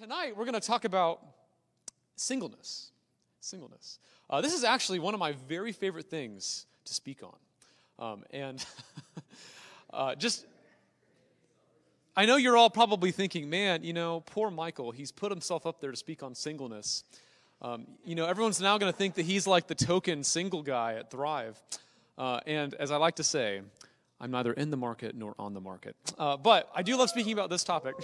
Tonight, we're going to talk about singleness. Singleness. Uh, this is actually one of my very favorite things to speak on. Um, and uh, just, I know you're all probably thinking, man, you know, poor Michael, he's put himself up there to speak on singleness. Um, you know, everyone's now going to think that he's like the token single guy at Thrive. Uh, and as I like to say, I'm neither in the market nor on the market. Uh, but I do love speaking about this topic.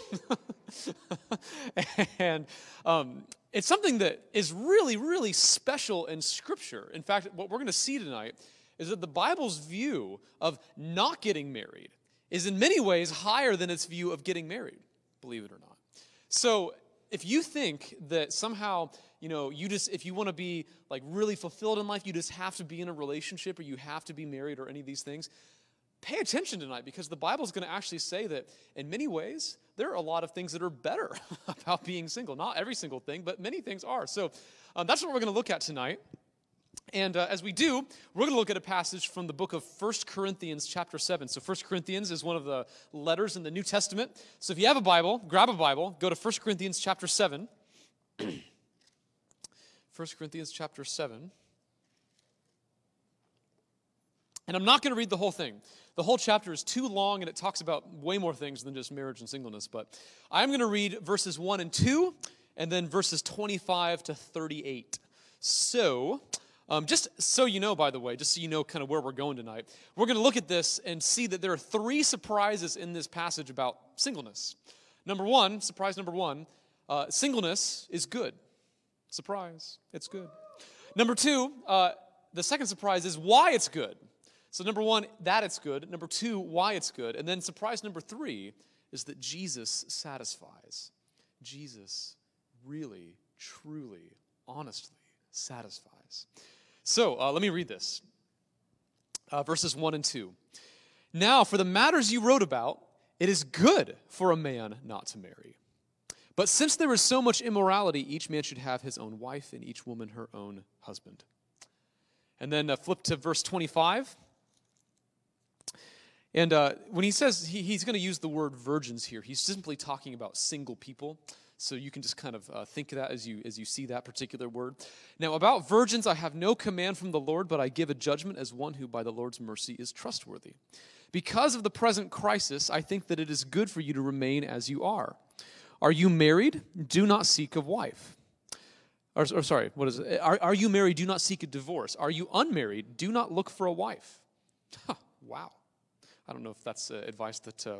and um, it's something that is really, really special in Scripture. In fact, what we're going to see tonight is that the Bible's view of not getting married is in many ways higher than its view of getting married, believe it or not. So if you think that somehow you know you just if you want to be like really fulfilled in life you just have to be in a relationship or you have to be married or any of these things pay attention tonight because the Bible is going to actually say that in many ways, there are a lot of things that are better about being single. Not every single thing, but many things are. So um, that's what we're going to look at tonight. And uh, as we do, we're going to look at a passage from the book of First Corinthians, chapter 7. So, First Corinthians is one of the letters in the New Testament. So, if you have a Bible, grab a Bible, go to First Corinthians, chapter 7. 1 Corinthians, chapter 7. And I'm not going to read the whole thing. The whole chapter is too long and it talks about way more things than just marriage and singleness. But I'm going to read verses 1 and 2 and then verses 25 to 38. So, um, just so you know, by the way, just so you know kind of where we're going tonight, we're going to look at this and see that there are three surprises in this passage about singleness. Number one, surprise number one, uh, singleness is good. Surprise, it's good. Number two, uh, the second surprise is why it's good. So, number one, that it's good. Number two, why it's good. And then, surprise number three is that Jesus satisfies. Jesus really, truly, honestly satisfies. So, uh, let me read this uh, verses 1 and 2. Now, for the matters you wrote about, it is good for a man not to marry. But since there is so much immorality, each man should have his own wife and each woman her own husband. And then uh, flip to verse 25. And uh, when he says he, he's going to use the word virgins here, he's simply talking about single people. So you can just kind of uh, think of that as you as you see that particular word. Now about virgins, I have no command from the Lord, but I give a judgment as one who by the Lord's mercy is trustworthy. Because of the present crisis, I think that it is good for you to remain as you are. Are you married? Do not seek a wife. Or, or sorry, what is it? Are, are you married? Do not seek a divorce. Are you unmarried? Do not look for a wife. Huh, wow. I don't know if that's uh, advice that uh,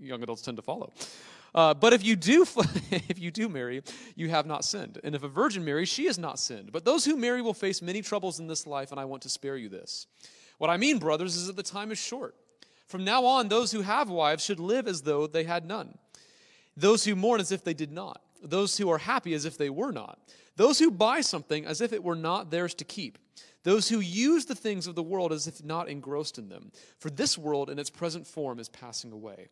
young adults tend to follow. Uh, but if you do, if you do marry, you have not sinned. And if a virgin marries, she has not sinned. But those who marry will face many troubles in this life, and I want to spare you this. What I mean, brothers, is that the time is short. From now on, those who have wives should live as though they had none. Those who mourn as if they did not. Those who are happy as if they were not. Those who buy something as if it were not theirs to keep those who use the things of the world as if not engrossed in them. For this world in its present form is passing away.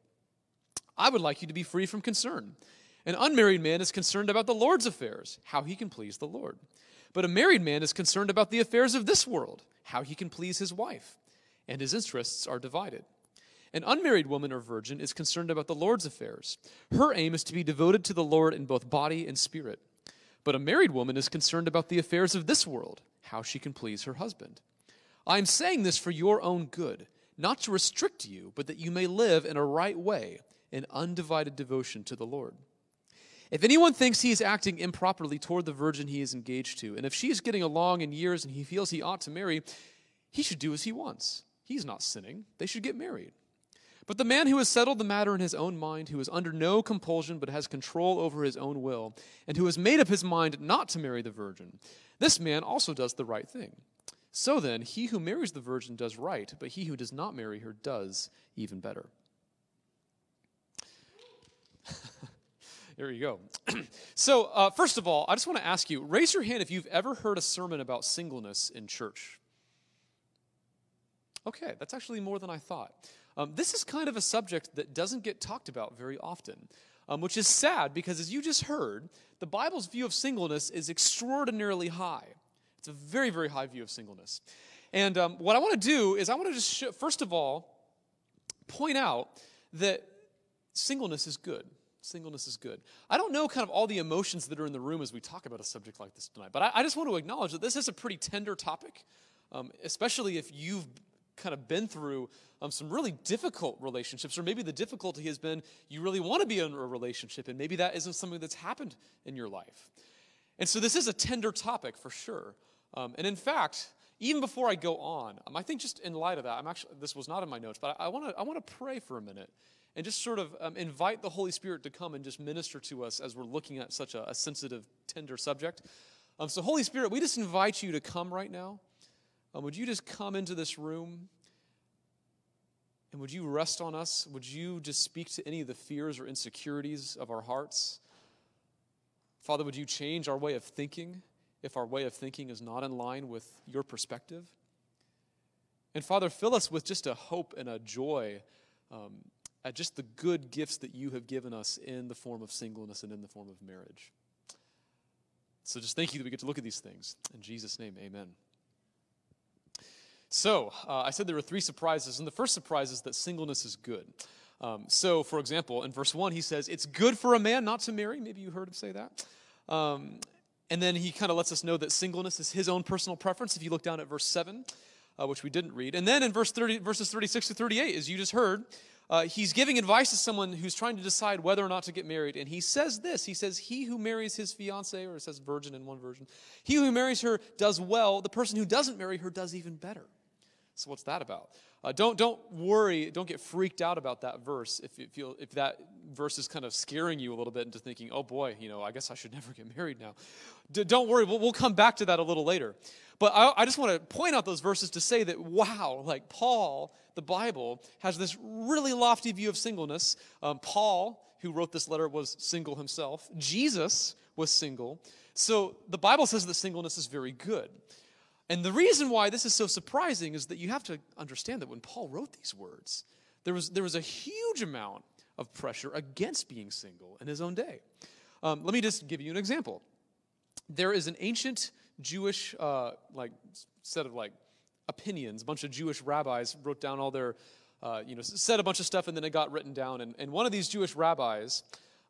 I would like you to be free from concern. An unmarried man is concerned about the Lord's affairs, how he can please the Lord. But a married man is concerned about the affairs of this world, how he can please his wife. And his interests are divided. An unmarried woman or virgin is concerned about the Lord's affairs. Her aim is to be devoted to the Lord in both body and spirit. But a married woman is concerned about the affairs of this world how she can please her husband. I am saying this for your own good, not to restrict you, but that you may live in a right way, in undivided devotion to the Lord. If anyone thinks he is acting improperly toward the virgin he is engaged to, and if she is getting along in years and he feels he ought to marry, he should do as he wants. He's not sinning. They should get married. But the man who has settled the matter in his own mind, who is under no compulsion but has control over his own will, and who has made up his mind not to marry the virgin, this man also does the right thing. So then, he who marries the virgin does right, but he who does not marry her does even better. there you go. so, uh, first of all, I just want to ask you raise your hand if you've ever heard a sermon about singleness in church. Okay, that's actually more than I thought. Um, this is kind of a subject that doesn't get talked about very often, um, which is sad because, as you just heard, the Bible's view of singleness is extraordinarily high. It's a very, very high view of singleness. And um, what I want to do is, I want to just, show, first of all, point out that singleness is good. Singleness is good. I don't know kind of all the emotions that are in the room as we talk about a subject like this tonight, but I, I just want to acknowledge that this is a pretty tender topic, um, especially if you've kind of been through um, some really difficult relationships, or maybe the difficulty has been you really want to be in a relationship, and maybe that isn't something that's happened in your life. And so this is a tender topic for sure. Um, and in fact, even before I go on, um, I think just in light of that, I'm actually this was not in my notes, but I want to I want to pray for a minute and just sort of um, invite the Holy Spirit to come and just minister to us as we're looking at such a, a sensitive, tender subject. Um, so, Holy Spirit, we just invite you to come right now. Um, would you just come into this room? And would you rest on us? Would you just speak to any of the fears or insecurities of our hearts? Father, would you change our way of thinking if our way of thinking is not in line with your perspective? And Father, fill us with just a hope and a joy um, at just the good gifts that you have given us in the form of singleness and in the form of marriage. So just thank you that we get to look at these things. In Jesus' name, amen. So, uh, I said there were three surprises, and the first surprise is that singleness is good. Um, so, for example, in verse 1, he says, It's good for a man not to marry. Maybe you heard him say that. Um, and then he kind of lets us know that singleness is his own personal preference. If you look down at verse 7, uh, which we didn't read. And then in verse 30, verses 36 to 38, as you just heard, uh, he's giving advice to someone who's trying to decide whether or not to get married. And he says this He says, He who marries his fiancee, or it says virgin in one version, he who marries her does well. The person who doesn't marry her does even better. So, what's that about? Uh, don't, don't worry, don't get freaked out about that verse if, you feel, if that verse is kind of scaring you a little bit into thinking, oh boy, you know, I guess I should never get married now. D- don't worry, we'll, we'll come back to that a little later. But I, I just want to point out those verses to say that, wow, like Paul, the Bible, has this really lofty view of singleness. Um, Paul, who wrote this letter, was single himself. Jesus was single. So the Bible says that singleness is very good. And the reason why this is so surprising is that you have to understand that when Paul wrote these words, there was, there was a huge amount of pressure against being single in his own day. Um, let me just give you an example. There is an ancient Jewish uh, like set of like opinions. A bunch of Jewish rabbis wrote down all their, uh, you know, said a bunch of stuff, and then it got written down. And, and one of these Jewish rabbis,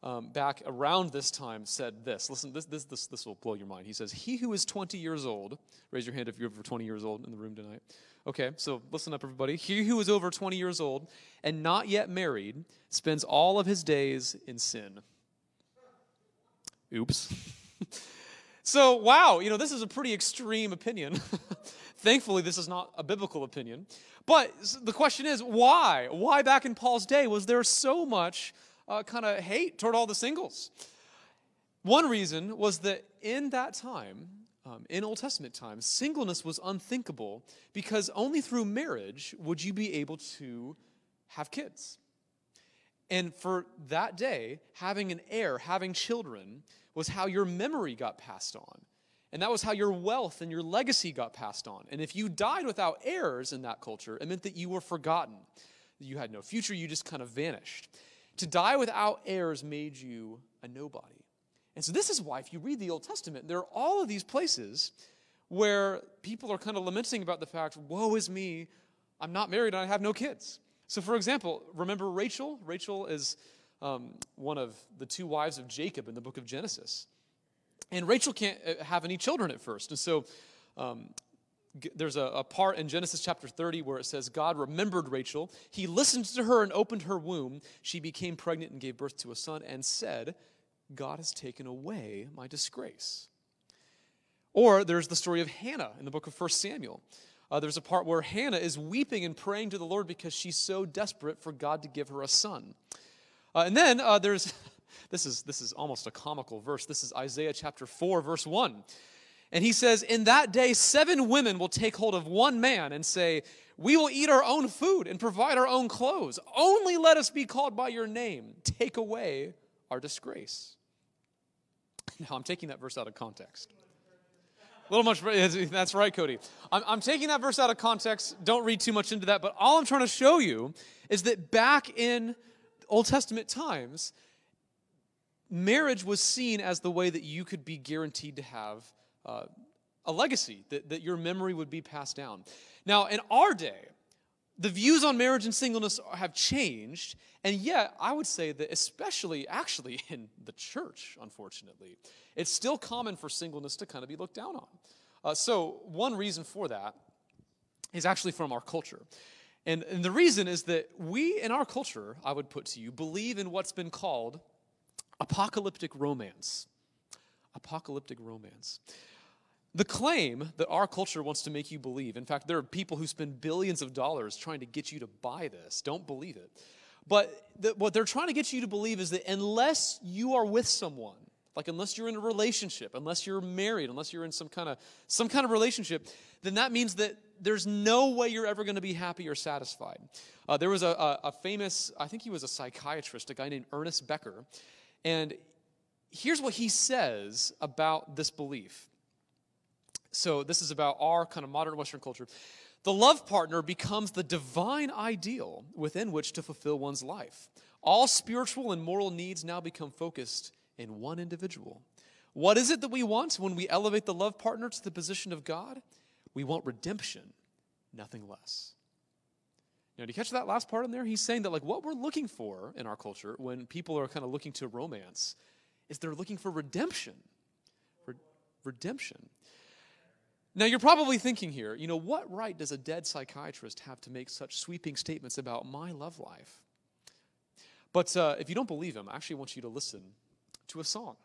um, back around this time, said this. Listen, this, this, this, this will blow your mind. He says, "He who is 20 years old, raise your hand if you're over 20 years old in the room tonight." Okay, so listen up, everybody. He who is over 20 years old and not yet married spends all of his days in sin. Oops. So, wow, you know, this is a pretty extreme opinion. Thankfully, this is not a biblical opinion. But the question is, why? Why back in Paul's day was there so much uh, kind of hate toward all the singles? One reason was that in that time, um, in Old Testament times, singleness was unthinkable because only through marriage would you be able to have kids. And for that day, having an heir, having children, was how your memory got passed on. And that was how your wealth and your legacy got passed on. And if you died without heirs in that culture, it meant that you were forgotten. You had no future, you just kind of vanished. To die without heirs made you a nobody. And so, this is why, if you read the Old Testament, there are all of these places where people are kind of lamenting about the fact, woe is me, I'm not married and I have no kids. So, for example, remember Rachel? Rachel is um, one of the two wives of Jacob in the book of Genesis. And Rachel can't uh, have any children at first. And so um, there's a, a, part in Genesis chapter 30 where it says, God remembered Rachel. He listened to her and opened her womb. She became pregnant and gave birth to a son and said, God has taken away my disgrace. Or there's the story of Hannah in the book of 1 Samuel. Uh, there's a part where Hannah is weeping and praying to the Lord because she's so desperate for God to give her a son. Uh, and then uh, there's, this is, this is almost a comical verse. This is Isaiah chapter 4, verse 1. And he says, In that day, seven women will take hold of one man and say, We will eat our own food and provide our own clothes. Only let us be called by your name. Take away our disgrace. Now, I'm taking that verse out of context. A little much, that's right, Cody. I'm, I'm taking that verse out of context. Don't read too much into that. But all I'm trying to show you is that back in Old Testament times, marriage was seen as the way that you could be guaranteed to have uh, a legacy, that, that your memory would be passed down. Now, in our day, the views on marriage and singleness have changed, and yet I would say that, especially actually in the church, unfortunately, it's still common for singleness to kind of be looked down on. Uh, so, one reason for that is actually from our culture. And, and the reason is that we, in our culture, I would put to you, believe in what's been called apocalyptic romance. Apocalyptic romance. The claim that our culture wants to make you believe, in fact, there are people who spend billions of dollars trying to get you to buy this. Don't believe it. But the, what they're trying to get you to believe is that unless you are with someone, like unless you're in a relationship, unless you're married, unless you're in some kind of some kind of relationship, then that means that there's no way you're ever going to be happy or satisfied. Uh, there was a, a, a famous, I think he was a psychiatrist, a guy named Ernest Becker, and here's what he says about this belief. So this is about our kind of modern Western culture. The love partner becomes the divine ideal within which to fulfill one's life. All spiritual and moral needs now become focused in one individual. What is it that we want when we elevate the love partner to the position of God? We want redemption, nothing less. Now, do you catch that last part in there? He's saying that, like, what we're looking for in our culture when people are kind of looking to romance is they're looking for redemption. Re- redemption. Now, you're probably thinking here, you know, what right does a dead psychiatrist have to make such sweeping statements about my love life? But uh, if you don't believe him, I actually want you to listen to a song.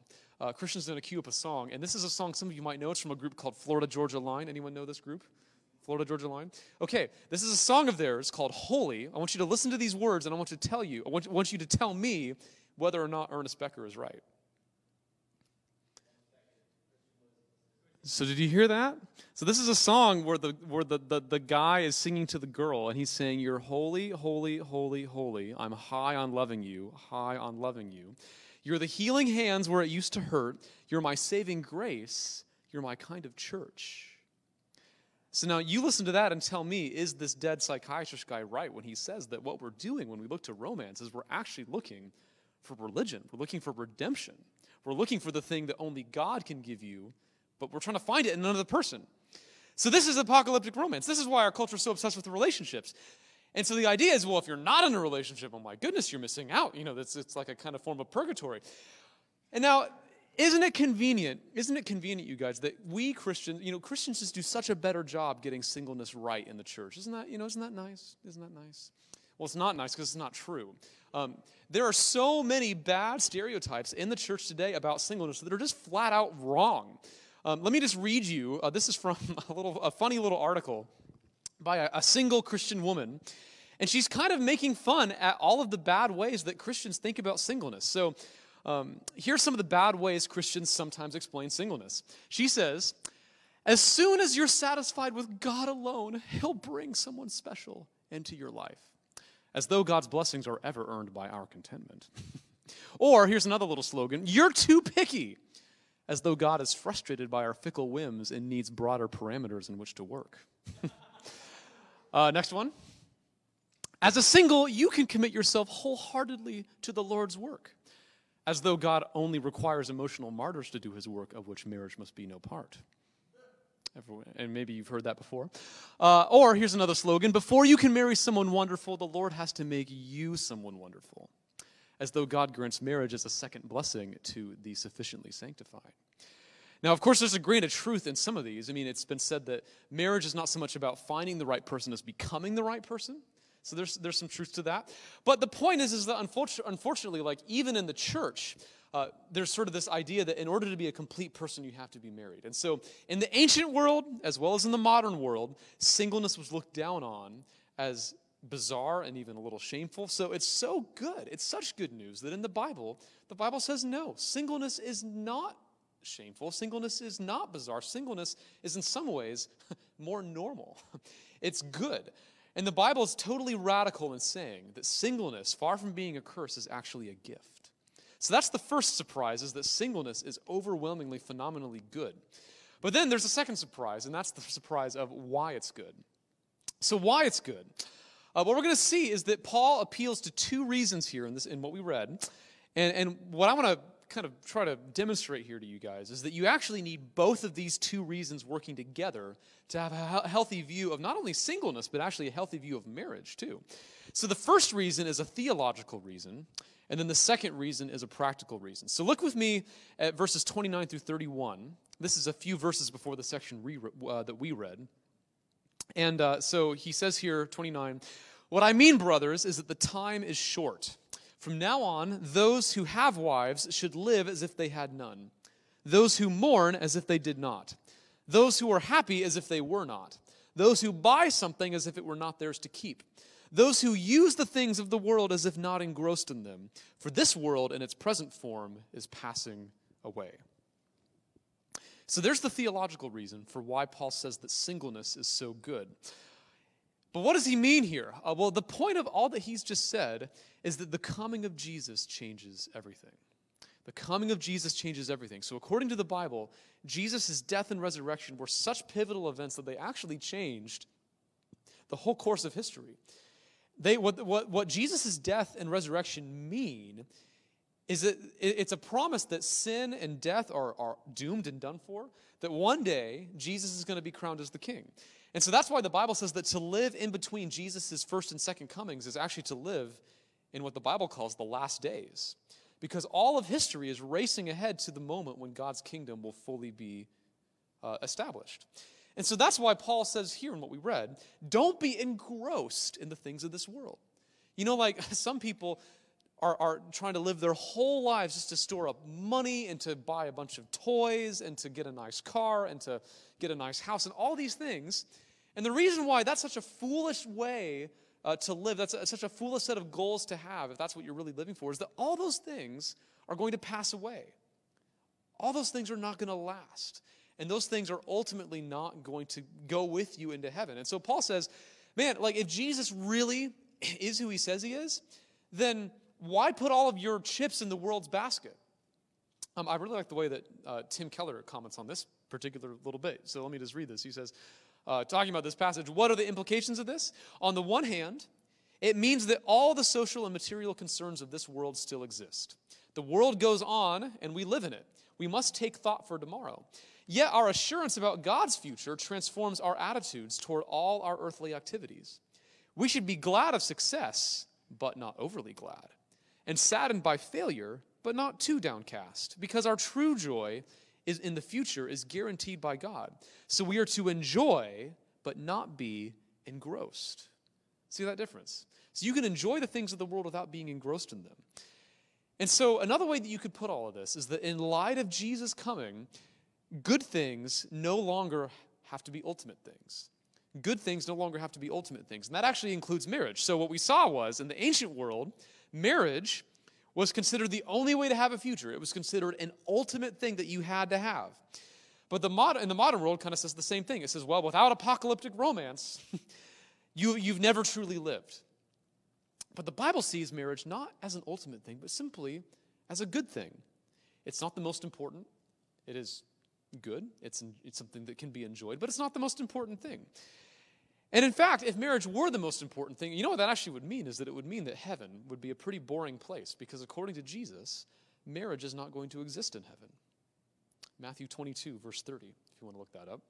Uh, Christian's going to cue up a song, and this is a song some of you might know. It's from a group called Florida Georgia Line. Anyone know this group? Florida Georgia Line? Okay, this is a song of theirs called Holy. I want you to listen to these words, and I want to tell you, I want, want you to tell me whether or not Ernest Becker is right. So did you hear that? So this is a song where the where the, the, the guy is singing to the girl and he's saying, You're holy, holy, holy, holy. I'm high on loving you, high on loving you. You're the healing hands where it used to hurt. You're my saving grace. You're my kind of church. So now you listen to that and tell me, is this dead psychiatrist guy right when he says that what we're doing when we look to romance is we're actually looking for religion? We're looking for redemption. We're looking for the thing that only God can give you, but we're trying to find it in another person. So this is apocalyptic romance. This is why our culture is so obsessed with relationships. And so the idea is, well, if you're not in a relationship, oh my goodness, you're missing out. You know, it's, it's like a kind of form of purgatory. And now, isn't it convenient? Isn't it convenient, you guys, that we Christians, you know, Christians just do such a better job getting singleness right in the church? Isn't that, you know, isn't that nice? Isn't that nice? Well, it's not nice because it's not true. Um, there are so many bad stereotypes in the church today about singleness that are just flat out wrong. Um, let me just read you. Uh, this is from a little, a funny little article by a, a single Christian woman. And she's kind of making fun at all of the bad ways that Christians think about singleness. So um, here's some of the bad ways Christians sometimes explain singleness. She says, As soon as you're satisfied with God alone, He'll bring someone special into your life, as though God's blessings are ever earned by our contentment. or here's another little slogan You're too picky, as though God is frustrated by our fickle whims and needs broader parameters in which to work. Uh, next one. As a single, you can commit yourself wholeheartedly to the Lord's work, as though God only requires emotional martyrs to do his work, of which marriage must be no part. And maybe you've heard that before. Uh, or here's another slogan Before you can marry someone wonderful, the Lord has to make you someone wonderful, as though God grants marriage as a second blessing to the sufficiently sanctified. Now, of course, there's a grain of truth in some of these. I mean, it's been said that marriage is not so much about finding the right person as becoming the right person. So there's, there's some truth to that. But the point is, is that unfortunately, like even in the church, uh, there's sort of this idea that in order to be a complete person, you have to be married. And so in the ancient world, as well as in the modern world, singleness was looked down on as bizarre and even a little shameful. So it's so good. It's such good news that in the Bible, the Bible says no, singleness is not shameful. Singleness is not bizarre. Singleness is, in some ways, more normal. It's good. And the Bible is totally radical in saying that singleness, far from being a curse, is actually a gift. So that's the first surprise, is that singleness is overwhelmingly, phenomenally good. But then there's a second surprise, and that's the surprise of why it's good. So, why it's good. Uh, what we're going to see is that Paul appeals to two reasons here in, this, in what we read. And, and what I want to kind of try to demonstrate here to you guys is that you actually need both of these two reasons working together to have a healthy view of not only singleness, but actually a healthy view of marriage, too. So the first reason is a theological reason, and then the second reason is a practical reason. So look with me at verses 29 through 31. This is a few verses before the section re- uh, that we read. And uh, so he says here, 29, What I mean, brothers, is that the time is short. From now on, those who have wives should live as if they had none, those who mourn as if they did not, those who are happy as if they were not, those who buy something as if it were not theirs to keep, those who use the things of the world as if not engrossed in them. For this world in its present form is passing away. So there's the theological reason for why Paul says that singleness is so good. But what does he mean here? Uh, well, the point of all that he's just said is that the coming of Jesus changes everything. The coming of Jesus changes everything. So, according to the Bible, Jesus' death and resurrection were such pivotal events that they actually changed the whole course of history. They, what, what, what Jesus' death and resurrection mean is that it's a promise that sin and death are, are doomed and done for, that one day Jesus is going to be crowned as the king. And so that's why the Bible says that to live in between Jesus' first and second comings is actually to live in what the Bible calls the last days. Because all of history is racing ahead to the moment when God's kingdom will fully be uh, established. And so that's why Paul says here in what we read don't be engrossed in the things of this world. You know, like some people are, are trying to live their whole lives just to store up money and to buy a bunch of toys and to get a nice car and to get a nice house and all these things. And the reason why that's such a foolish way uh, to live, that's a, such a foolish set of goals to have, if that's what you're really living for, is that all those things are going to pass away. All those things are not going to last. And those things are ultimately not going to go with you into heaven. And so Paul says, man, like if Jesus really is who he says he is, then why put all of your chips in the world's basket? Um, I really like the way that uh, Tim Keller comments on this particular little bit. So let me just read this. He says, uh, talking about this passage, what are the implications of this? On the one hand, it means that all the social and material concerns of this world still exist. The world goes on and we live in it. We must take thought for tomorrow. Yet our assurance about God's future transforms our attitudes toward all our earthly activities. We should be glad of success, but not overly glad, and saddened by failure, but not too downcast, because our true joy is in the future is guaranteed by God. So we are to enjoy, but not be engrossed. See that difference? So you can enjoy the things of the world without being engrossed in them. And so another way that you could put all of this is that in light of Jesus coming, good things no longer have to be ultimate things. Good things no longer have to be ultimate things. And that actually includes marriage. So what we saw was in the ancient world, marriage was considered the only way to have a future. It was considered an ultimate thing that you had to have. But the mod- in the modern world kind of says the same thing. It says, well, without apocalyptic romance, you, you've never truly lived. But the Bible sees marriage not as an ultimate thing, but simply as a good thing. It's not the most important. It is good. It's, it's something that can be enjoyed, but it's not the most important thing. And in fact, if marriage were the most important thing, you know what that actually would mean is that it would mean that heaven would be a pretty boring place because according to Jesus, marriage is not going to exist in heaven. Matthew 22, verse 30, if you want to look that up.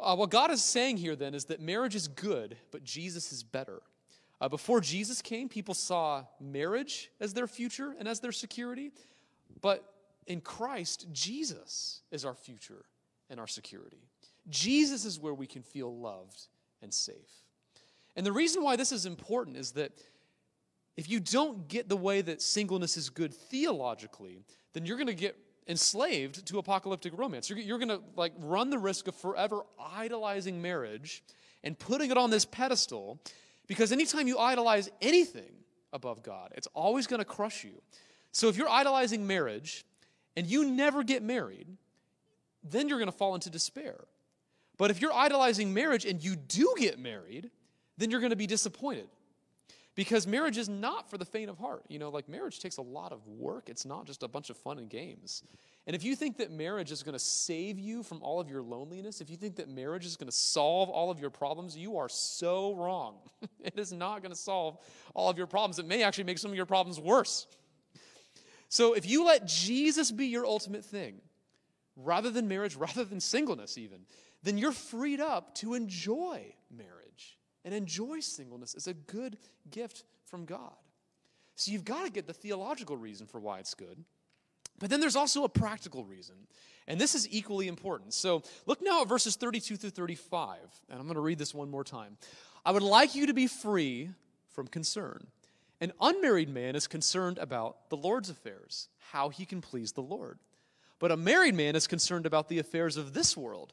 Uh, what God is saying here then is that marriage is good, but Jesus is better. Uh, before Jesus came, people saw marriage as their future and as their security, but in Christ, Jesus is our future and our security. Jesus is where we can feel loved and safe. And the reason why this is important is that if you don't get the way that singleness is good theologically, then you're going to get enslaved to apocalyptic romance. You're, you're going to like run the risk of forever idolizing marriage and putting it on this pedestal because anytime you idolize anything above God, it's always going to crush you. So if you're idolizing marriage and you never get married, then you're going to fall into despair. But if you're idolizing marriage and you do get married, then you're going to be disappointed. Because marriage is not for the faint of heart. You know, like marriage takes a lot of work. It's not just a bunch of fun and games. And if you think that marriage is going to save you from all of your loneliness, if you think that marriage is going to solve all of your problems, you are so wrong. it is not going to solve all of your problems. It may actually make some of your problems worse. So if you let Jesus be your ultimate thing, rather than marriage, rather than singleness, even, then you're freed up to enjoy marriage and enjoy singleness as a good gift from God. So you've got to get the theological reason for why it's good. But then there's also a practical reason. And this is equally important. So look now at verses 32 through 35. And I'm going to read this one more time. I would like you to be free from concern. An unmarried man is concerned about the Lord's affairs, how he can please the Lord. But a married man is concerned about the affairs of this world,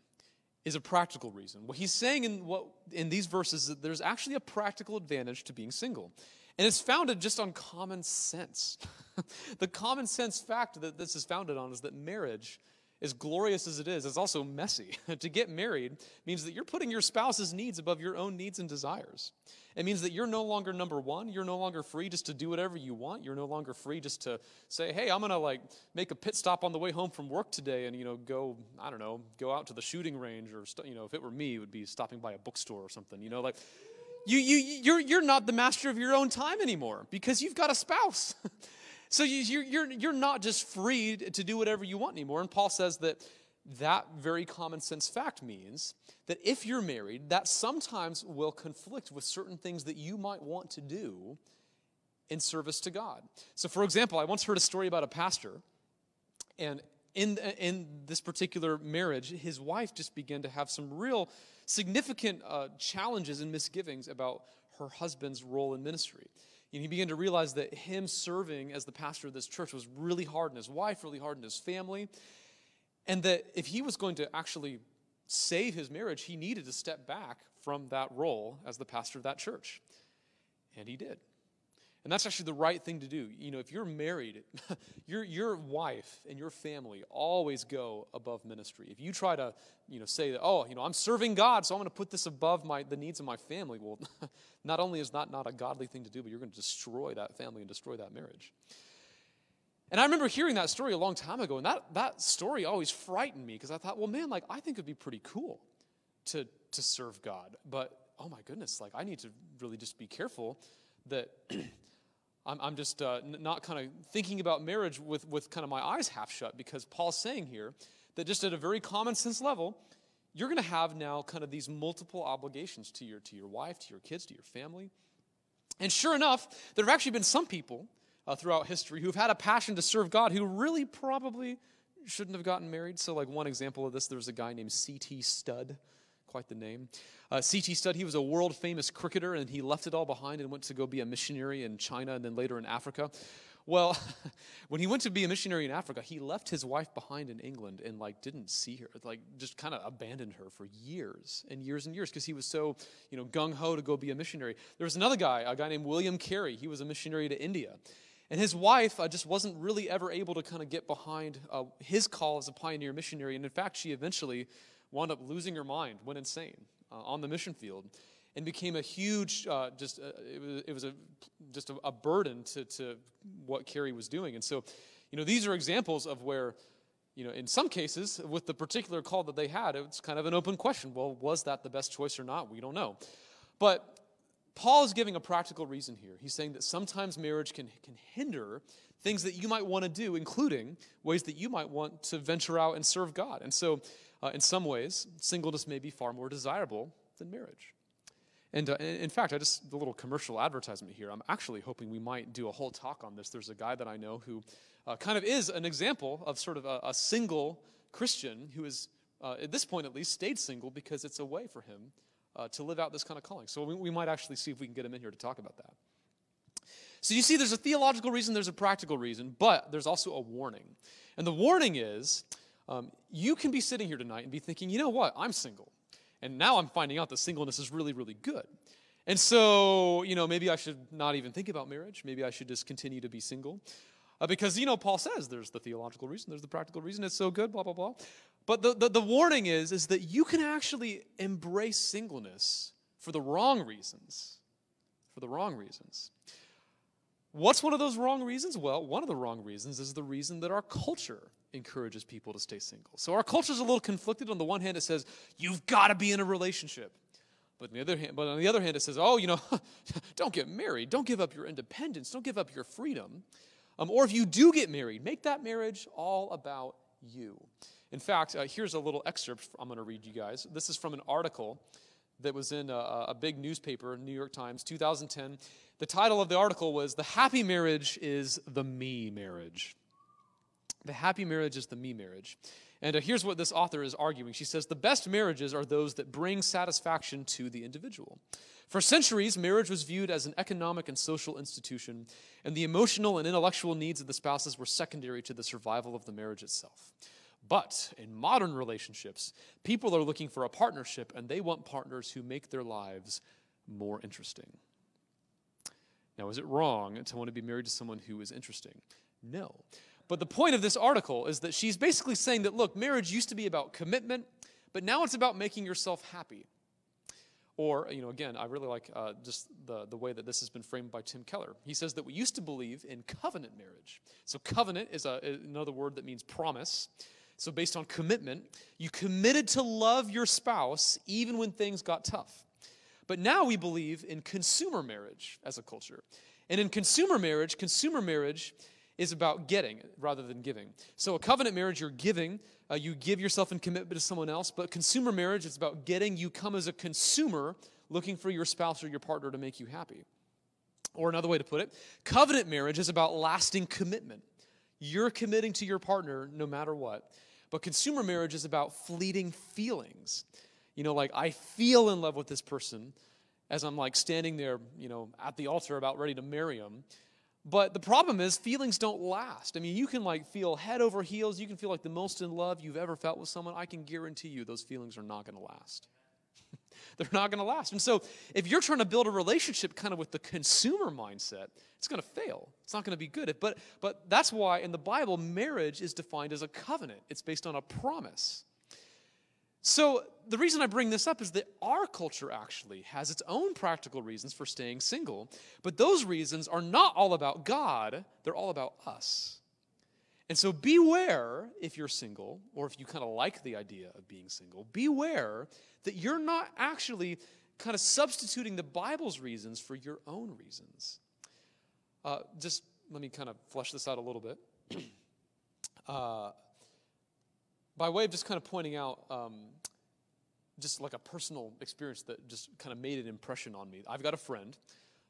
is a practical reason. What he's saying in, what, in these verses is that there's actually a practical advantage to being single. And it's founded just on common sense. the common sense fact that this is founded on is that marriage, as glorious as it is, it's also messy. to get married means that you're putting your spouse's needs above your own needs and desires. It means that you're no longer number one. You're no longer free just to do whatever you want. You're no longer free just to say, hey, I'm going to like make a pit stop on the way home from work today and, you know, go, I don't know, go out to the shooting range or, you know, if it were me, it would be stopping by a bookstore or something, you know, like you, you, you're, you're not the master of your own time anymore because you've got a spouse. so you, you're, you're not just free to do whatever you want anymore. And Paul says that that very common sense fact means that if you're married, that sometimes will conflict with certain things that you might want to do in service to God. So, for example, I once heard a story about a pastor, and in, in this particular marriage, his wife just began to have some real significant uh, challenges and misgivings about her husband's role in ministry. And he began to realize that him serving as the pastor of this church was really hard on his wife, really hard on his family. And that if he was going to actually save his marriage, he needed to step back from that role as the pastor of that church. And he did. And that's actually the right thing to do. You know, if you're married, your, your wife and your family always go above ministry. If you try to, you know, say that, oh, you know, I'm serving God, so I'm going to put this above my, the needs of my family, well, not only is that not a godly thing to do, but you're going to destroy that family and destroy that marriage. And I remember hearing that story a long time ago, and that, that story always frightened me because I thought, well, man, like, I think it'd be pretty cool to, to serve God. But, oh my goodness, like, I need to really just be careful that I'm, I'm just uh, not kind of thinking about marriage with, with kind of my eyes half shut because Paul's saying here that just at a very common sense level, you're going to have now kind of these multiple obligations to your, to your wife, to your kids, to your family. And sure enough, there have actually been some people uh, throughout history who've had a passion to serve God who really probably shouldn't have gotten married. So, like one example of this, there's a guy named C.T. Studd, quite the name. Uh, C.T. Studd, he was a world famous cricketer and he left it all behind and went to go be a missionary in China and then later in Africa. Well, when he went to be a missionary in Africa, he left his wife behind in England and like didn't see her, like just kind of abandoned her for years and years and years because he was so, you know, gung ho to go be a missionary. There was another guy, a guy named William Carey. He was a missionary to India. And his wife uh, just wasn't really ever able to kind of get behind uh, his call as a pioneer missionary. And in fact, she eventually wound up losing her mind, went insane uh, on the mission field, and became a huge, uh, just uh, it was, it was a, just a, a, burden to, to what Carey was doing. And so, you know, these are examples of where, you know, in some cases, with the particular call that they had, it's kind of an open question. Well, was that the best choice or not? We don't know. But Paul is giving a practical reason here. He's saying that sometimes marriage can, can hinder things that you might want to do, including ways that you might want to venture out and serve God. And so, uh, in some ways, singleness may be far more desirable than marriage. And uh, in fact, I just, the little commercial advertisement here, I'm actually hoping we might do a whole talk on this. There's a guy that I know who uh, kind of is an example of sort of a, a single Christian who is, uh, at this point at least, stayed single because it's a way for him uh, to live out this kind of calling. So we, we might actually see if we can get him in here to talk about that. So you see, there's a theological reason, there's a practical reason, but there's also a warning. And the warning is um, you can be sitting here tonight and be thinking, you know what, I'm single. And now I'm finding out that singleness is really, really good. And so, you know, maybe I should not even think about marriage. Maybe I should just continue to be single. Uh, because, you know, Paul says there's the theological reason, there's the practical reason, it's so good, blah, blah, blah. But the, the, the warning is, is that you can actually embrace singleness for the wrong reasons. For the wrong reasons. What's one of those wrong reasons? Well, one of the wrong reasons is the reason that our culture encourages people to stay single. So our culture is a little conflicted. On the one hand, it says, you've got to be in a relationship. But on the other hand, but on the other hand, it says, oh, you know, don't get married. Don't give up your independence. Don't give up your freedom. Um, or if you do get married, make that marriage all about you. In fact, uh, here's a little excerpt I'm going to read you guys. This is from an article that was in a, a big newspaper, New York Times, 2010. The title of the article was The Happy Marriage is the Me Marriage. The happy marriage is the me marriage. And uh, here's what this author is arguing. She says the best marriages are those that bring satisfaction to the individual. For centuries, marriage was viewed as an economic and social institution, and the emotional and intellectual needs of the spouses were secondary to the survival of the marriage itself. But in modern relationships, people are looking for a partnership, and they want partners who make their lives more interesting. Now, is it wrong to want to be married to someone who is interesting? No. But the point of this article is that she's basically saying that, look, marriage used to be about commitment, but now it's about making yourself happy. Or, you know, again, I really like uh, just the, the way that this has been framed by Tim Keller. He says that we used to believe in covenant marriage. So, covenant is a, another word that means promise. So, based on commitment, you committed to love your spouse even when things got tough. But now we believe in consumer marriage as a culture. And in consumer marriage, consumer marriage is about getting rather than giving. So, a covenant marriage, you're giving, uh, you give yourself in commitment to someone else, but consumer marriage, it's about getting. You come as a consumer looking for your spouse or your partner to make you happy. Or another way to put it, covenant marriage is about lasting commitment. You're committing to your partner no matter what. But consumer marriage is about fleeting feelings. You know, like I feel in love with this person as I'm like standing there, you know, at the altar about ready to marry him. But the problem is, feelings don't last. I mean, you can like feel head over heels. You can feel like the most in love you've ever felt with someone. I can guarantee you those feelings are not going to last. They're not going to last. And so, if you're trying to build a relationship kind of with the consumer mindset, it's going to fail. It's not going to be good. But, but that's why in the Bible, marriage is defined as a covenant, it's based on a promise. So, the reason I bring this up is that our culture actually has its own practical reasons for staying single, but those reasons are not all about God, they're all about us. And so, beware if you're single, or if you kind of like the idea of being single, beware that you're not actually kind of substituting the Bible's reasons for your own reasons. Uh, just let me kind of flesh this out a little bit. uh, by way of just kind of pointing out um, just like a personal experience that just kind of made an impression on me. I've got a friend,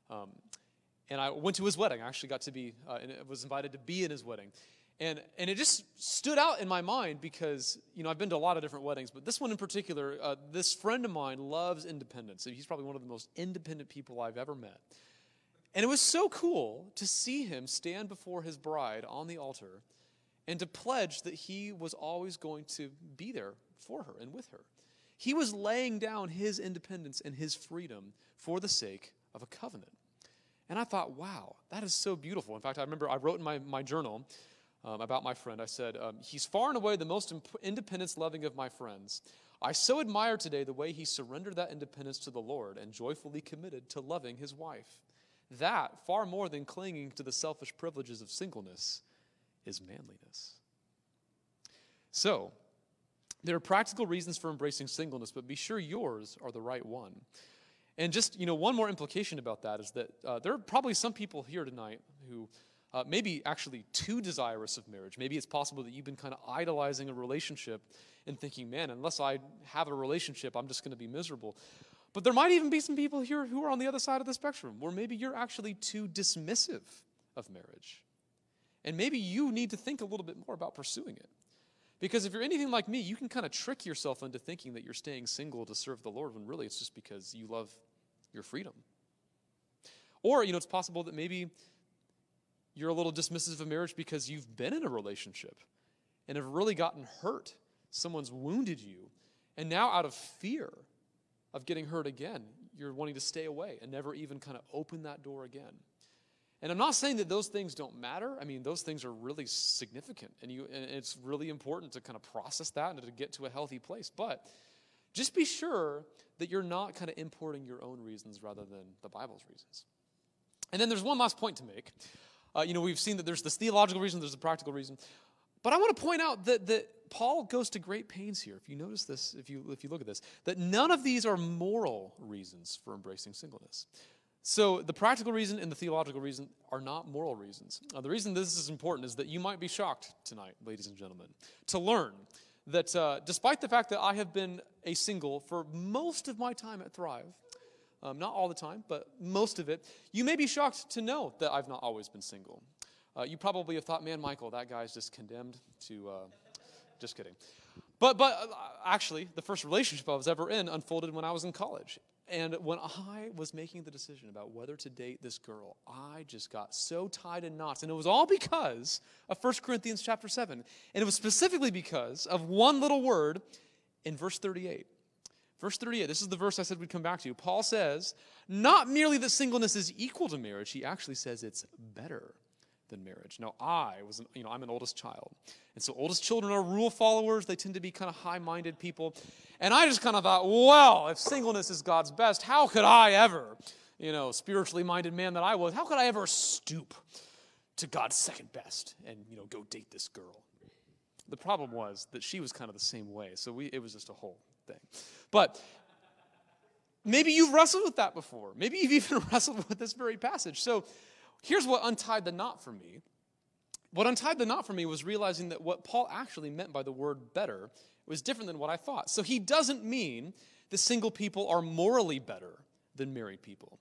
um, and I went to his wedding. I actually got to be, uh, and was invited to be in his wedding. And, and it just stood out in my mind because, you know, I've been to a lot of different weddings, but this one in particular, uh, this friend of mine loves independence. He's probably one of the most independent people I've ever met. And it was so cool to see him stand before his bride on the altar and to pledge that he was always going to be there for her and with her. He was laying down his independence and his freedom for the sake of a covenant. And I thought, wow, that is so beautiful. In fact, I remember I wrote in my, my journal um, about my friend, I said, um, He's far and away the most imp- independence loving of my friends. I so admire today the way he surrendered that independence to the Lord and joyfully committed to loving his wife. That, far more than clinging to the selfish privileges of singleness, is manliness. So, there are practical reasons for embracing singleness, but be sure yours are the right one. And just, you know, one more implication about that is that uh, there are probably some people here tonight who uh, maybe actually too desirous of marriage. Maybe it's possible that you've been kind of idolizing a relationship and thinking, man, unless I have a relationship, I'm just going to be miserable. But there might even be some people here who are on the other side of the spectrum where maybe you're actually too dismissive of marriage. And maybe you need to think a little bit more about pursuing it. Because if you're anything like me, you can kind of trick yourself into thinking that you're staying single to serve the Lord when really it's just because you love your freedom. Or, you know, it's possible that maybe you're a little dismissive of marriage because you've been in a relationship and have really gotten hurt. Someone's wounded you. And now, out of fear of getting hurt again, you're wanting to stay away and never even kind of open that door again. And I'm not saying that those things don't matter. I mean, those things are really significant, and, you, and it's really important to kind of process that and to get to a healthy place. But just be sure that you're not kind of importing your own reasons rather than the Bible's reasons. And then there's one last point to make. Uh, you know, we've seen that there's this theological reason, there's a practical reason. But I want to point out that, that Paul goes to great pains here. If you notice this, if you, if you look at this, that none of these are moral reasons for embracing singleness. So the practical reason and the theological reason are not moral reasons. Uh, the reason this is important is that you might be shocked tonight, ladies and gentlemen, to learn that uh, despite the fact that I have been a single for most of my time at Thrive, um, not all the time, but most of it, you may be shocked to know that I've not always been single. Uh, you probably have thought, man, Michael, that guy's just condemned to. Uh, just kidding. But, but uh, actually, the first relationship I was ever in unfolded when I was in college. And when I was making the decision about whether to date this girl, I just got so tied in knots. And it was all because of 1 Corinthians chapter 7. And it was specifically because of one little word in verse 38. Verse 38, this is the verse I said we'd come back to. Paul says, not merely that singleness is equal to marriage, he actually says it's better than marriage. Now, I was, an, you know, I'm an oldest child. And so oldest children are rule followers. They tend to be kind of high-minded people. And I just kind of thought, well, if singleness is God's best, how could I ever, you know, spiritually minded man that I was, how could I ever stoop to God's second best and, you know, go date this girl? The problem was that she was kind of the same way. So we, it was just a whole thing. But maybe you've wrestled with that before. Maybe you've even wrestled with this very passage. So here's what untied the knot for me. What untied the knot for me was realizing that what Paul actually meant by the word better was different than what I thought. So he doesn't mean that single people are morally better than married people.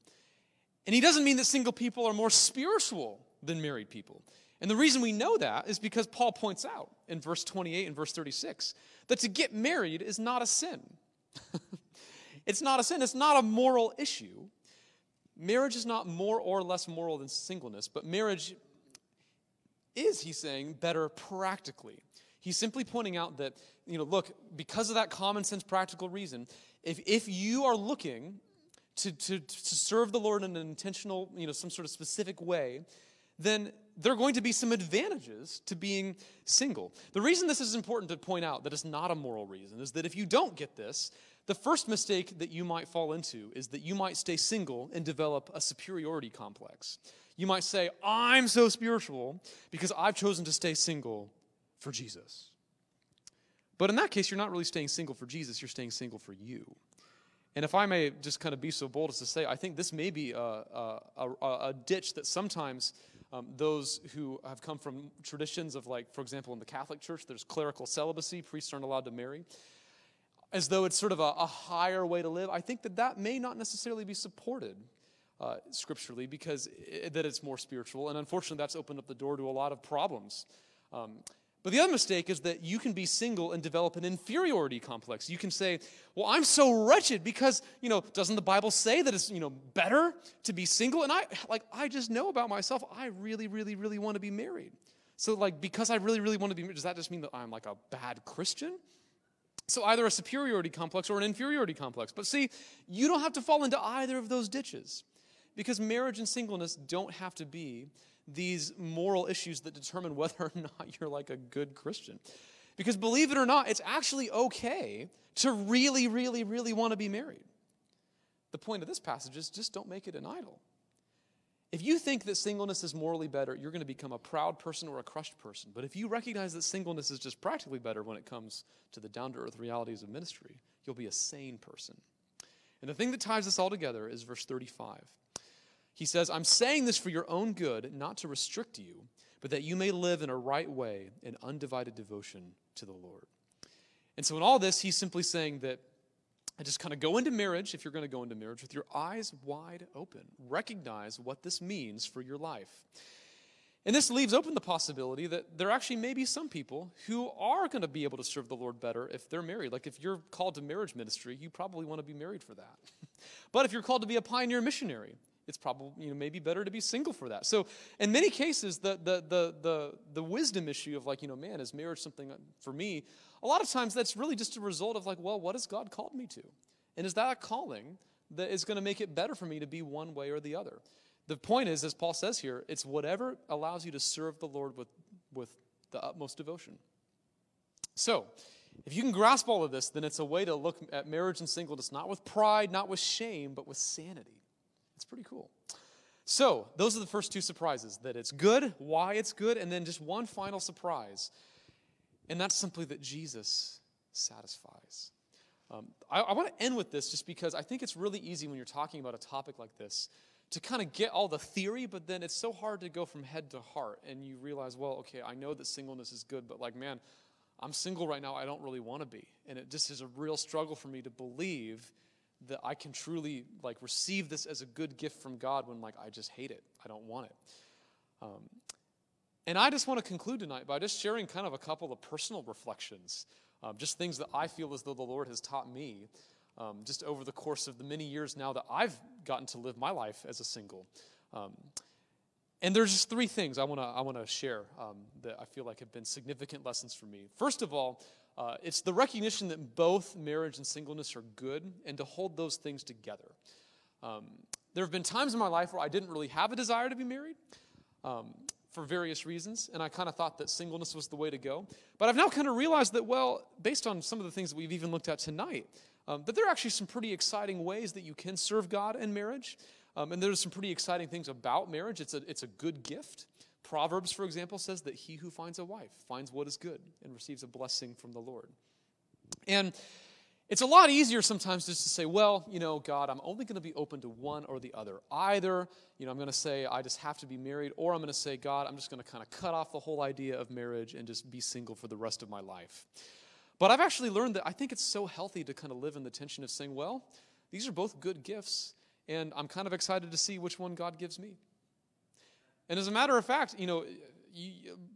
And he doesn't mean that single people are more spiritual than married people. And the reason we know that is because Paul points out in verse 28 and verse 36 that to get married is not a sin. it's not a sin, it's not a moral issue. Marriage is not more or less moral than singleness, but marriage is, he's saying, better practically. He's simply pointing out that, you know, look, because of that common sense practical reason, if, if you are looking to, to, to serve the Lord in an intentional, you know, some sort of specific way, then there are going to be some advantages to being single. The reason this is important to point out that it's not a moral reason is that if you don't get this, the first mistake that you might fall into is that you might stay single and develop a superiority complex. You might say, I'm so spiritual because I've chosen to stay single for Jesus. But in that case, you're not really staying single for Jesus, you're staying single for you. And if I may just kind of be so bold as to say, I think this may be a, a, a, a ditch that sometimes um, those who have come from traditions of, like, for example, in the Catholic Church, there's clerical celibacy, priests aren't allowed to marry, as though it's sort of a, a higher way to live. I think that that may not necessarily be supported uh, scripturally because it, that it's more spiritual. And unfortunately, that's opened up the door to a lot of problems. Um, but the other mistake is that you can be single and develop an inferiority complex. You can say, "Well, I'm so wretched because, you know, doesn't the Bible say that it's, you know, better to be single?" And I like I just know about myself, I really really really want to be married. So like because I really really want to be married, does that just mean that I'm like a bad Christian? So either a superiority complex or an inferiority complex. But see, you don't have to fall into either of those ditches. Because marriage and singleness don't have to be these moral issues that determine whether or not you're like a good Christian. Because believe it or not, it's actually okay to really, really, really want to be married. The point of this passage is just don't make it an idol. If you think that singleness is morally better, you're going to become a proud person or a crushed person. But if you recognize that singleness is just practically better when it comes to the down to earth realities of ministry, you'll be a sane person. And the thing that ties this all together is verse 35. He says, I'm saying this for your own good, not to restrict you, but that you may live in a right way in undivided devotion to the Lord. And so, in all this, he's simply saying that I just kind of go into marriage, if you're going to go into marriage, with your eyes wide open. Recognize what this means for your life. And this leaves open the possibility that there actually may be some people who are going to be able to serve the Lord better if they're married. Like if you're called to marriage ministry, you probably want to be married for that. but if you're called to be a pioneer missionary, it's probably you know maybe better to be single for that so in many cases the the the the, the wisdom issue of like you know man is marriage something for me a lot of times that's really just a result of like well what has god called me to and is that a calling that is going to make it better for me to be one way or the other the point is, as Paul says here, it's whatever allows you to serve the Lord with, with the utmost devotion. So, if you can grasp all of this, then it's a way to look at marriage and singleness not with pride, not with shame, but with sanity. It's pretty cool. So, those are the first two surprises that it's good, why it's good, and then just one final surprise. And that's simply that Jesus satisfies. Um, I, I want to end with this just because I think it's really easy when you're talking about a topic like this to kind of get all the theory, but then it's so hard to go from head to heart. And you realize, well, okay, I know that singleness is good, but like, man, I'm single right now. I don't really want to be. And it just is a real struggle for me to believe that I can truly like receive this as a good gift from God when like I just hate it. I don't want it. Um, and I just want to conclude tonight by just sharing kind of a couple of personal reflections, um, just things that I feel as though the Lord has taught me um, just over the course of the many years now that I've gotten to live my life as a single. Um, and there's just three things I want to I want to share um, that I feel like have been significant lessons for me. First of all, uh, it's the recognition that both marriage and singleness are good, and to hold those things together. Um, there have been times in my life where I didn't really have a desire to be married. Um, for various reasons, and I kind of thought that singleness was the way to go. But I've now kind of realized that, well, based on some of the things that we've even looked at tonight, um, that there are actually some pretty exciting ways that you can serve God in marriage. Um, and there's some pretty exciting things about marriage. It's a, it's a good gift. Proverbs, for example, says that he who finds a wife finds what is good and receives a blessing from the Lord. And it's a lot easier sometimes just to say, well, you know, God, I'm only going to be open to one or the other. Either, you know, I'm going to say I just have to be married, or I'm going to say, God, I'm just going to kind of cut off the whole idea of marriage and just be single for the rest of my life. But I've actually learned that I think it's so healthy to kind of live in the tension of saying, well, these are both good gifts, and I'm kind of excited to see which one God gives me. And as a matter of fact, you know, you,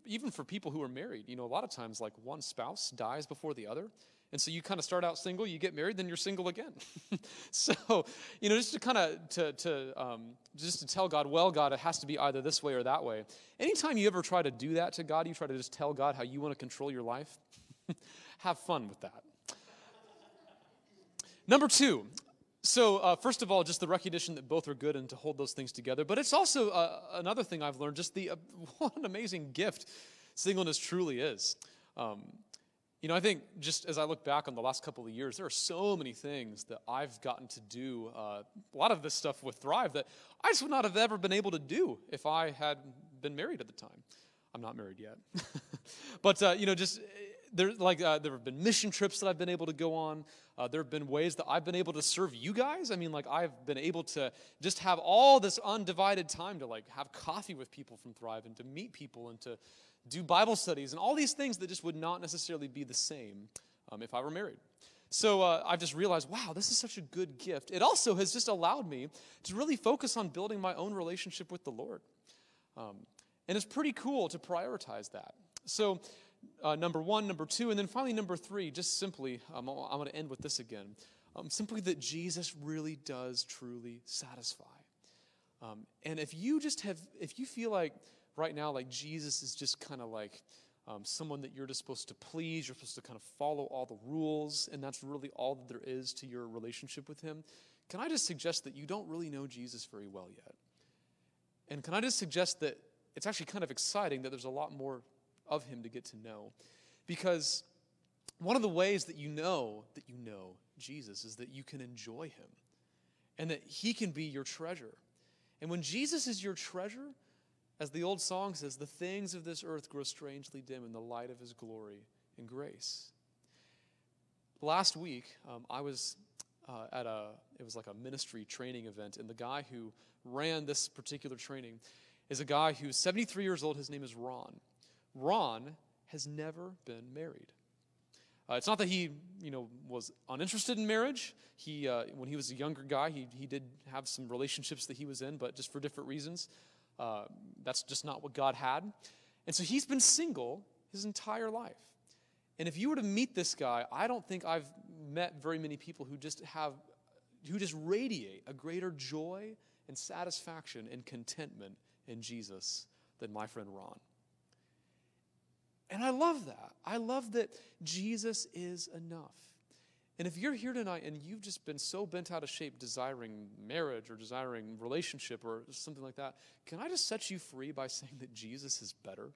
even for people who are married, you know, a lot of times like one spouse dies before the other. And so you kind of start out single, you get married, then you're single again. so, you know, just to kind of to, to um, just to tell God, well, God, it has to be either this way or that way. Anytime you ever try to do that to God, you try to just tell God how you want to control your life. Have fun with that. Number two, so uh, first of all, just the recognition that both are good and to hold those things together. But it's also uh, another thing I've learned, just the uh, what an amazing gift singleness truly is. Um, you know, I think just as I look back on the last couple of years, there are so many things that I've gotten to do. Uh, a lot of this stuff with Thrive that I just would not have ever been able to do if I had been married at the time. I'm not married yet, but uh, you know, just there, like, uh, there have been mission trips that I've been able to go on. Uh, there have been ways that I've been able to serve you guys. I mean, like, I've been able to just have all this undivided time to, like, have coffee with people from Thrive and to meet people and to do Bible studies and all these things that just would not necessarily be the same um, if I were married. So uh, I've just realized, wow, this is such a good gift. It also has just allowed me to really focus on building my own relationship with the Lord. Um, and it's pretty cool to prioritize that. So uh, number one, number two, and then finally number three, just simply, um, I'm going to end with this again. Um, simply that Jesus really does truly satisfy. Um, and if you just have, if you feel like right now, like Jesus is just kind of like um, someone that you're just supposed to please, you're supposed to kind of follow all the rules, and that's really all that there is to your relationship with Him, can I just suggest that you don't really know Jesus very well yet? And can I just suggest that it's actually kind of exciting that there's a lot more of him to get to know. Because one of the ways that you know that you know Jesus is that you can enjoy him and that he can be your treasure. And when Jesus is your treasure, as the old song says, the things of this earth grow strangely dim in the light of his glory and grace. Last week, um, I was uh, at a, it was like a ministry training event, and the guy who ran this particular training is a guy who's 73 years old. His name is Ron. Ron has never been married. Uh, it's not that he, you know, was uninterested in marriage. He, uh, when he was a younger guy, he, he did have some relationships that he was in, but just for different reasons. Uh, that's just not what God had. And so he's been single his entire life. And if you were to meet this guy, I don't think I've met very many people who just have, who just radiate a greater joy and satisfaction and contentment in Jesus than my friend Ron. And I love that. I love that Jesus is enough. And if you're here tonight and you've just been so bent out of shape desiring marriage or desiring relationship or something like that, can I just set you free by saying that Jesus is better?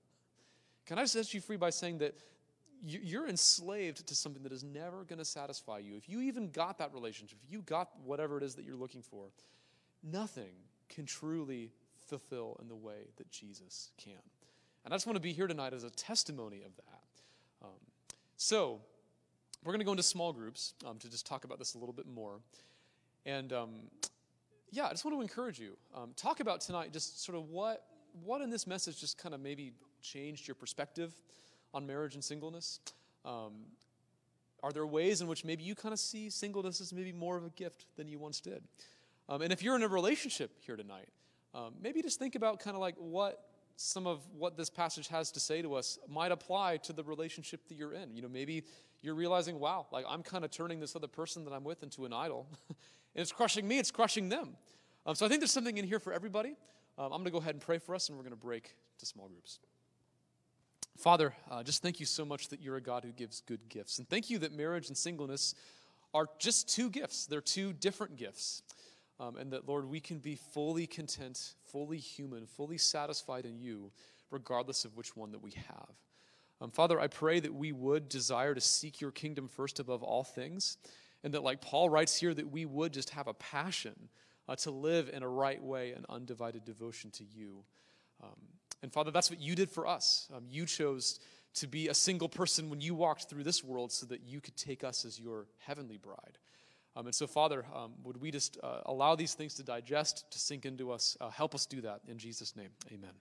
Can I set you free by saying that you're enslaved to something that is never going to satisfy you? If you even got that relationship, if you got whatever it is that you're looking for, nothing can truly fulfill in the way that Jesus can. And I just want to be here tonight as a testimony of that. Um, so, we're going to go into small groups um, to just talk about this a little bit more. And um, yeah, I just want to encourage you. Um, talk about tonight just sort of what, what in this message just kind of maybe changed your perspective on marriage and singleness. Um, are there ways in which maybe you kind of see singleness as maybe more of a gift than you once did? Um, and if you're in a relationship here tonight, maybe just think about kind of like what some of what this passage has to say to us might apply to the relationship that you're in. You know, maybe you're realizing, wow, like I'm kind of turning this other person that I'm with into an idol. and it's crushing me, it's crushing them. Um, so I think there's something in here for everybody. Um, I'm going to go ahead and pray for us, and we're going to break to small groups. Father, uh, just thank you so much that you're a God who gives good gifts. And thank you that marriage and singleness are just two gifts, they're two different gifts. Um, and that, Lord, we can be fully content, fully human, fully satisfied in you, regardless of which one that we have. Um, Father, I pray that we would desire to seek your kingdom first above all things, and that, like Paul writes here, that we would just have a passion uh, to live in a right way and undivided devotion to you. Um, and Father, that's what you did for us. Um, you chose to be a single person when you walked through this world so that you could take us as your heavenly bride. Um, and so, Father, um, would we just uh, allow these things to digest, to sink into us? Uh, help us do that in Jesus' name. Amen.